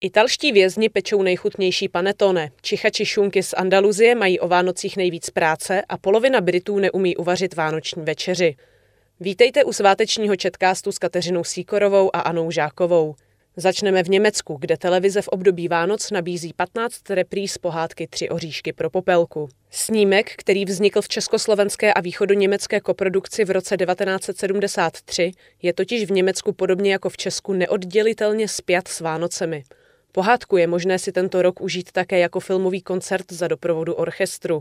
Italští vězni pečou nejchutnější panetone. Čichači šunky z Andaluzie mají o Vánocích nejvíc práce a polovina Britů neumí uvařit vánoční večeři. Vítejte u svátečního četkástu s Kateřinou Síkorovou a Anou Žákovou. Začneme v Německu, kde televize v období Vánoc nabízí 15 repríz pohádky Tři oříšky pro popelku. Snímek, který vznikl v československé a východoněmecké koprodukci v roce 1973, je totiž v Německu podobně jako v Česku neoddělitelně spjat s Vánocemi. Pohádku je možné si tento rok užít také jako filmový koncert za doprovodu orchestru.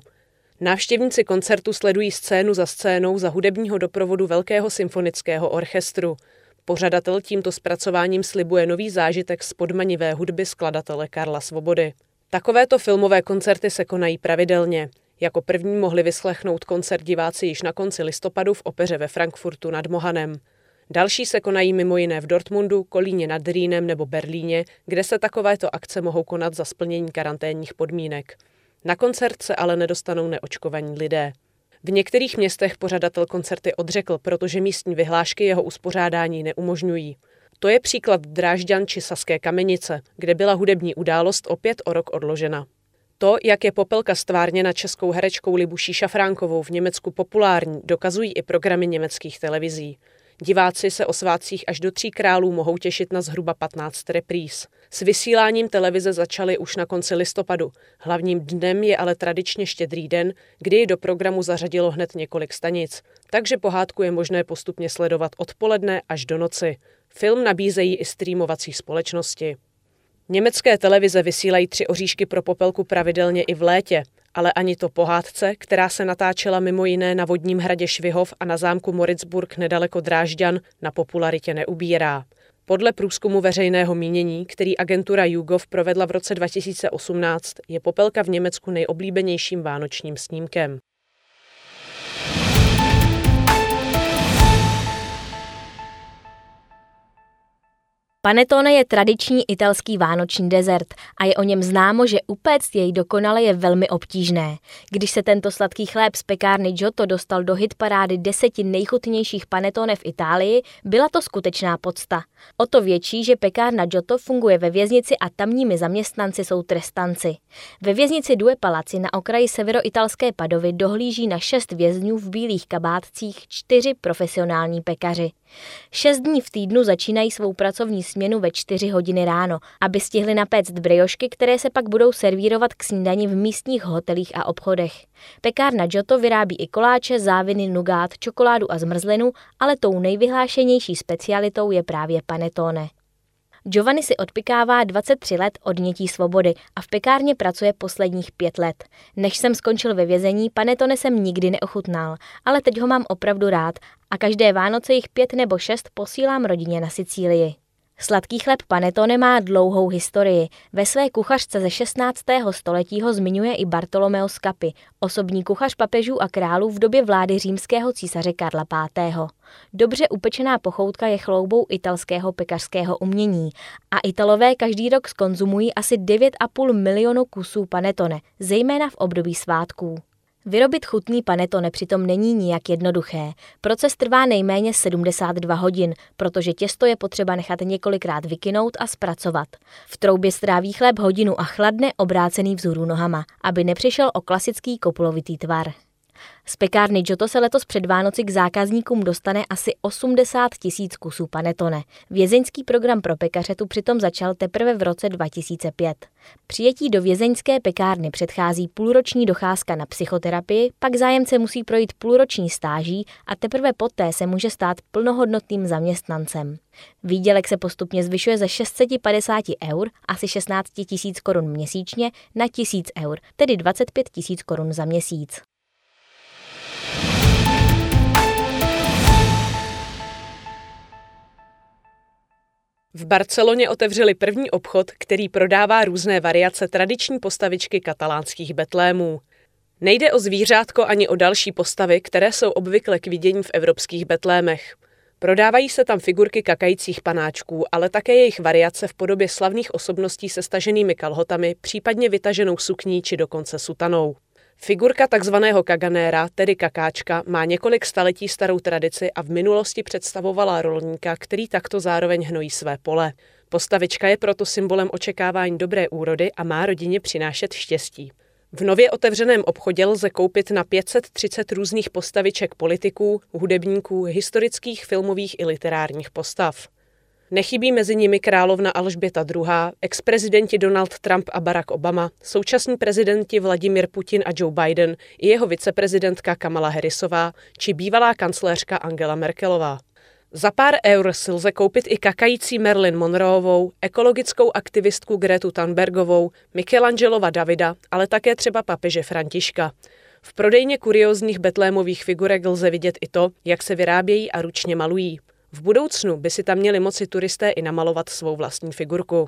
Návštěvníci koncertu sledují scénu za scénou za hudebního doprovodu Velkého symfonického orchestru. Pořadatel tímto zpracováním slibuje nový zážitek z podmanivé hudby skladatele Karla Svobody. Takovéto filmové koncerty se konají pravidelně. Jako první mohli vyslechnout koncert diváci již na konci listopadu v opeře ve Frankfurtu nad Mohanem. Další se konají mimo jiné v Dortmundu, Kolíně nad Rýnem nebo Berlíně, kde se takovéto akce mohou konat za splnění karanténních podmínek. Na koncert se ale nedostanou neočkovaní lidé. V některých městech pořadatel koncerty odřekl, protože místní vyhlášky jeho uspořádání neumožňují. To je příklad Drážďan či Saské kamenice, kde byla hudební událost opět o rok odložena. To, jak je popelka stvárněna českou herečkou Libuší Šafránkovou v Německu populární, dokazují i programy německých televizí. Diváci se o svátcích až do tří králů mohou těšit na zhruba 15 repríz. S vysíláním televize začaly už na konci listopadu. Hlavním dnem je ale tradičně štědrý den, kdy do programu zařadilo hned několik stanic. Takže pohádku je možné postupně sledovat odpoledne až do noci. Film nabízejí i streamovací společnosti. Německé televize vysílají tři oříšky pro popelku pravidelně i v létě ale ani to pohádce, která se natáčela mimo jiné na vodním hradě Švihov a na zámku Moritzburg nedaleko Drážďan, na popularitě neubírá. Podle průzkumu veřejného mínění, který agentura YouGov provedla v roce 2018, je Popelka v Německu nejoblíbenějším vánočním snímkem. Panettone je tradiční italský vánoční dezert a je o něm známo, že upéct jej dokonale je velmi obtížné. Když se tento sladký chléb z pekárny Giotto dostal do hitparády deseti nejchutnějších panettone v Itálii, byla to skutečná podsta. O to větší, že pekárna Giotto funguje ve věznici a tamními zaměstnanci jsou trestanci. Ve věznici Due Palazzi na okraji severoitalské Padovy dohlíží na šest vězňů v bílých kabátcích čtyři profesionální pekaři. Šest dní v týdnu začínají svou pracovní směnu ve čtyři hodiny ráno, aby stihli napéct briošky, které se pak budou servírovat k snídani v místních hotelích a obchodech. Pekárna Giotto vyrábí i koláče, záviny, nugát, čokoládu a zmrzlinu, ale tou nejvyhlášenější specialitou je právě panetone. Giovanni si odpikává 23 let odnětí svobody a v pekárně pracuje posledních pět let. Než jsem skončil ve vězení, panetone jsem nikdy neochutnal, ale teď ho mám opravdu rád a každé Vánoce jich pět nebo šest posílám rodině na Sicílii. Sladký chleb panetone má dlouhou historii. Ve své kuchařce ze 16. století ho zmiňuje i Bartolomeo Scapi, osobní kuchař papežů a králů v době vlády římského císaře Karla V. Dobře upečená pochoutka je chloubou italského pekařského umění a Italové každý rok skonzumují asi 9,5 milionu kusů panetone, zejména v období svátků. Vyrobit chutný panetone přitom není nijak jednoduché. Proces trvá nejméně 72 hodin, protože těsto je potřeba nechat několikrát vykynout a zpracovat. V troubě stráví chléb hodinu a chladne obrácený vzhůru nohama, aby nepřišel o klasický kopulovitý tvar. Z pekárny Giotto se letos před Vánoci k zákazníkům dostane asi 80 tisíc kusů panetone. Vězeňský program pro pekaře tu přitom začal teprve v roce 2005. Přijetí do vězeňské pekárny předchází půlroční docházka na psychoterapii, pak zájemce musí projít půlroční stáží a teprve poté se může stát plnohodnotným zaměstnancem. Výdělek se postupně zvyšuje ze 650 eur, asi 16 tisíc korun měsíčně, na 1000 eur, tedy 25 tisíc korun za měsíc. V Barceloně otevřeli první obchod, který prodává různé variace tradiční postavičky katalánských betlémů. Nejde o zvířátko ani o další postavy, které jsou obvykle k vidění v evropských betlémech. Prodávají se tam figurky kakajících panáčků, ale také jejich variace v podobě slavných osobností se staženými kalhotami, případně vytaženou sukní či dokonce sutanou. Figurka takzvaného kaganéra, tedy kakáčka, má několik staletí starou tradici a v minulosti představovala rolníka, který takto zároveň hnojí své pole. Postavička je proto symbolem očekávání dobré úrody a má rodině přinášet štěstí. V nově otevřeném obchodě lze koupit na 530 různých postaviček politiků, hudebníků, historických, filmových i literárních postav. Nechybí mezi nimi královna Alžběta II., ex-prezidenti Donald Trump a Barack Obama, současní prezidenti Vladimir Putin a Joe Biden i jeho viceprezidentka Kamala Harrisová či bývalá kancléřka Angela Merkelová. Za pár eur si lze koupit i kakající Marilyn Monroeovou, ekologickou aktivistku Gretu Thunbergovou, Michelangelova Davida, ale také třeba papeže Františka. V prodejně kuriózních betlémových figurek lze vidět i to, jak se vyrábějí a ručně malují. V budoucnu by si tam měli moci turisté i namalovat svou vlastní figurku.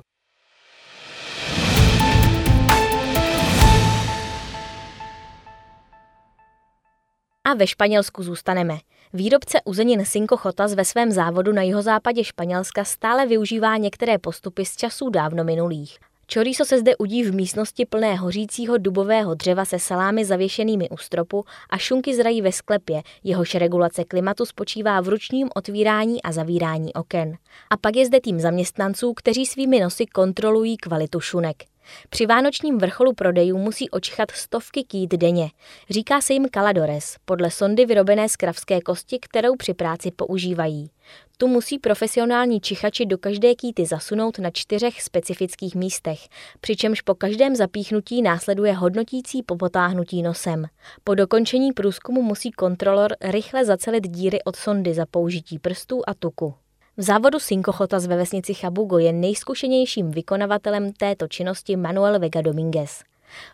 A ve Španělsku zůstaneme. Výrobce uzenin Cinco Chotas ve svém závodu na jihozápadě Španělska stále využívá některé postupy z časů dávno minulých. Chorizo se zde udí v místnosti plné hořícího dubového dřeva se salámy zavěšenými u stropu a šunky zrají ve sklepě, jehož regulace klimatu spočívá v ručním otvírání a zavírání oken. A pak je zde tým zaměstnanců, kteří svými nosy kontrolují kvalitu šunek. Při vánočním vrcholu prodejů musí očichat stovky kýt denně. Říká se jim kaladores, podle sondy vyrobené z kravské kosti, kterou při práci používají. Tu musí profesionální čichači do každé kýty zasunout na čtyřech specifických místech, přičemž po každém zapíchnutí následuje hodnotící popotáhnutí nosem. Po dokončení průzkumu musí kontrolor rychle zacelit díry od sondy za použití prstů a tuku. V závodu Sinkochotas ve vesnici Chabugo je nejzkušenějším vykonavatelem této činnosti Manuel Vega Dominguez.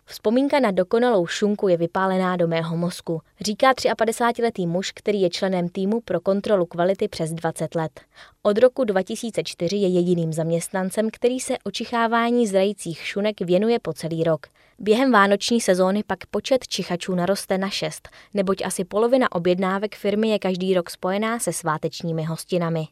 Vzpomínka na dokonalou šunku je vypálená do mého mozku, říká 53-letý muž, který je členem týmu pro kontrolu kvality přes 20 let. Od roku 2004 je jediným zaměstnancem, který se očichávání zrajících šunek věnuje po celý rok. Během vánoční sezóny pak počet čichačů naroste na 6, neboť asi polovina objednávek firmy je každý rok spojená se svátečními hostinami.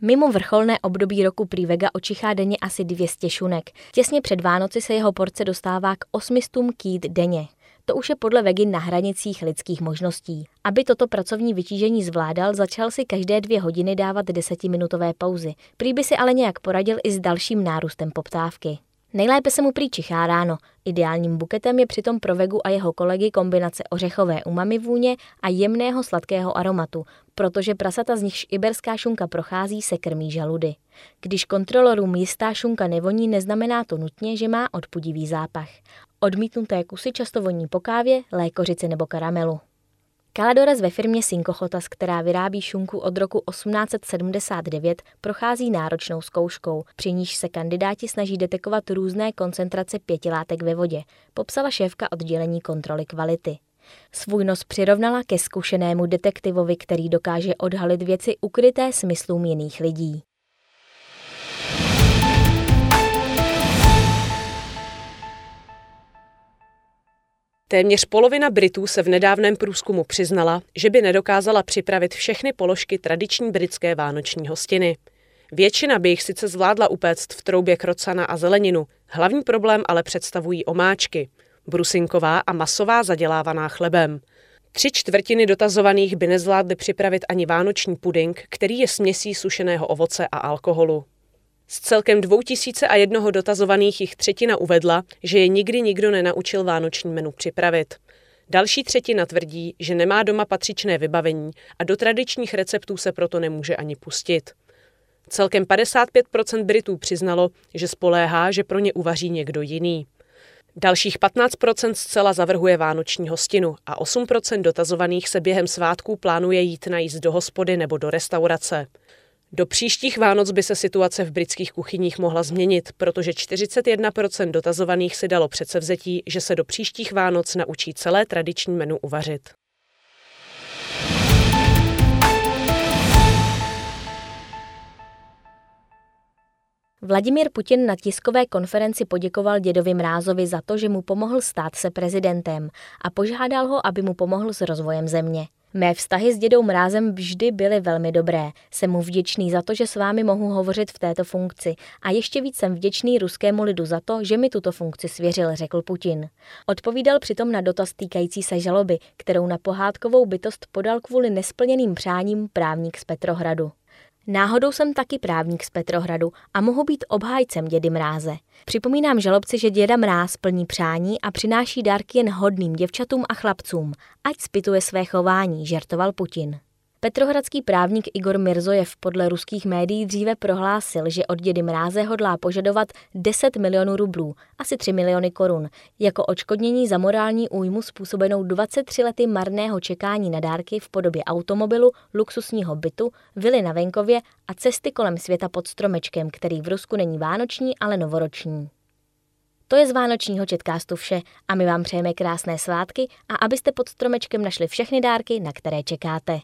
Mimo vrcholné období roku prý Vega očichá denně asi 200 šunek. Těsně před Vánoci se jeho porce dostává k 800 kýt denně. To už je podle Vegy na hranicích lidských možností. Aby toto pracovní vytížení zvládal, začal si každé dvě hodiny dávat desetiminutové pauzy. Prý by si ale nějak poradil i s dalším nárůstem poptávky. Nejlépe se mu prý čichá ráno. Ideálním buketem je přitom pro Vegu a jeho kolegy kombinace ořechové umami vůně a jemného sladkého aromatu, protože prasata z nichž iberská šunka prochází se krmí žaludy. Když kontrolorům jistá šunka nevoní, neznamená to nutně, že má odpudivý zápach. Odmítnuté kusy často voní po kávě, lékořici nebo karamelu. Kaladores ve firmě Sinkochotas, která vyrábí šunku od roku 1879, prochází náročnou zkouškou, při níž se kandidáti snaží detekovat různé koncentrace pětilátek ve vodě, popsala šéfka oddělení kontroly kvality. Svůj nos přirovnala ke zkušenému detektivovi, který dokáže odhalit věci ukryté smyslům jiných lidí. Téměř polovina Britů se v nedávném průzkumu přiznala, že by nedokázala připravit všechny položky tradiční britské vánoční hostiny. Většina by jich sice zvládla upéct v troubě krocana a zeleninu, hlavní problém ale představují omáčky, brusinková a masová zadělávaná chlebem. Tři čtvrtiny dotazovaných by nezvládly připravit ani vánoční puding, který je směsí sušeného ovoce a alkoholu. Z celkem dvou tisíce a jednoho dotazovaných jich třetina uvedla, že je nikdy nikdo nenaučil vánoční menu připravit. Další třetina tvrdí, že nemá doma patřičné vybavení a do tradičních receptů se proto nemůže ani pustit. Celkem 55% Britů přiznalo, že spoléhá, že pro ně uvaří někdo jiný. Dalších 15% zcela zavrhuje vánoční hostinu a 8% dotazovaných se během svátků plánuje jít najíst do hospody nebo do restaurace. Do příštích Vánoc by se situace v britských kuchyních mohla změnit, protože 41% dotazovaných si dalo předsevzetí, že se do příštích Vánoc naučí celé tradiční menu uvařit. Vladimír Putin na tiskové konferenci poděkoval dědovi Mrázovi za to, že mu pomohl stát se prezidentem a požádal ho, aby mu pomohl s rozvojem země. Mé vztahy s dědou Mrázem vždy byly velmi dobré. Jsem mu vděčný za to, že s vámi mohu hovořit v této funkci a ještě víc jsem vděčný ruskému lidu za to, že mi tuto funkci svěřil, řekl Putin. Odpovídal přitom na dotaz týkající se žaloby, kterou na pohádkovou bytost podal kvůli nesplněným přáním právník z Petrohradu. Náhodou jsem taky právník z Petrohradu a mohu být obhájcem dědy Mráze. Připomínám žalobci, že děda Mráz plní přání a přináší dárky jen hodným děvčatům a chlapcům, ať spituje své chování, žertoval Putin. Petrohradský právník Igor Mirzojev podle ruských médií dříve prohlásil, že od dědy Mráze hodlá požadovat 10 milionů rublů, asi 3 miliony korun, jako očkodnění za morální újmu způsobenou 23 lety marného čekání na dárky v podobě automobilu, luxusního bytu, vily na venkově a cesty kolem světa pod stromečkem, který v Rusku není vánoční, ale novoroční. To je z Vánočního četkástu vše a my vám přejeme krásné svátky a abyste pod stromečkem našli všechny dárky, na které čekáte.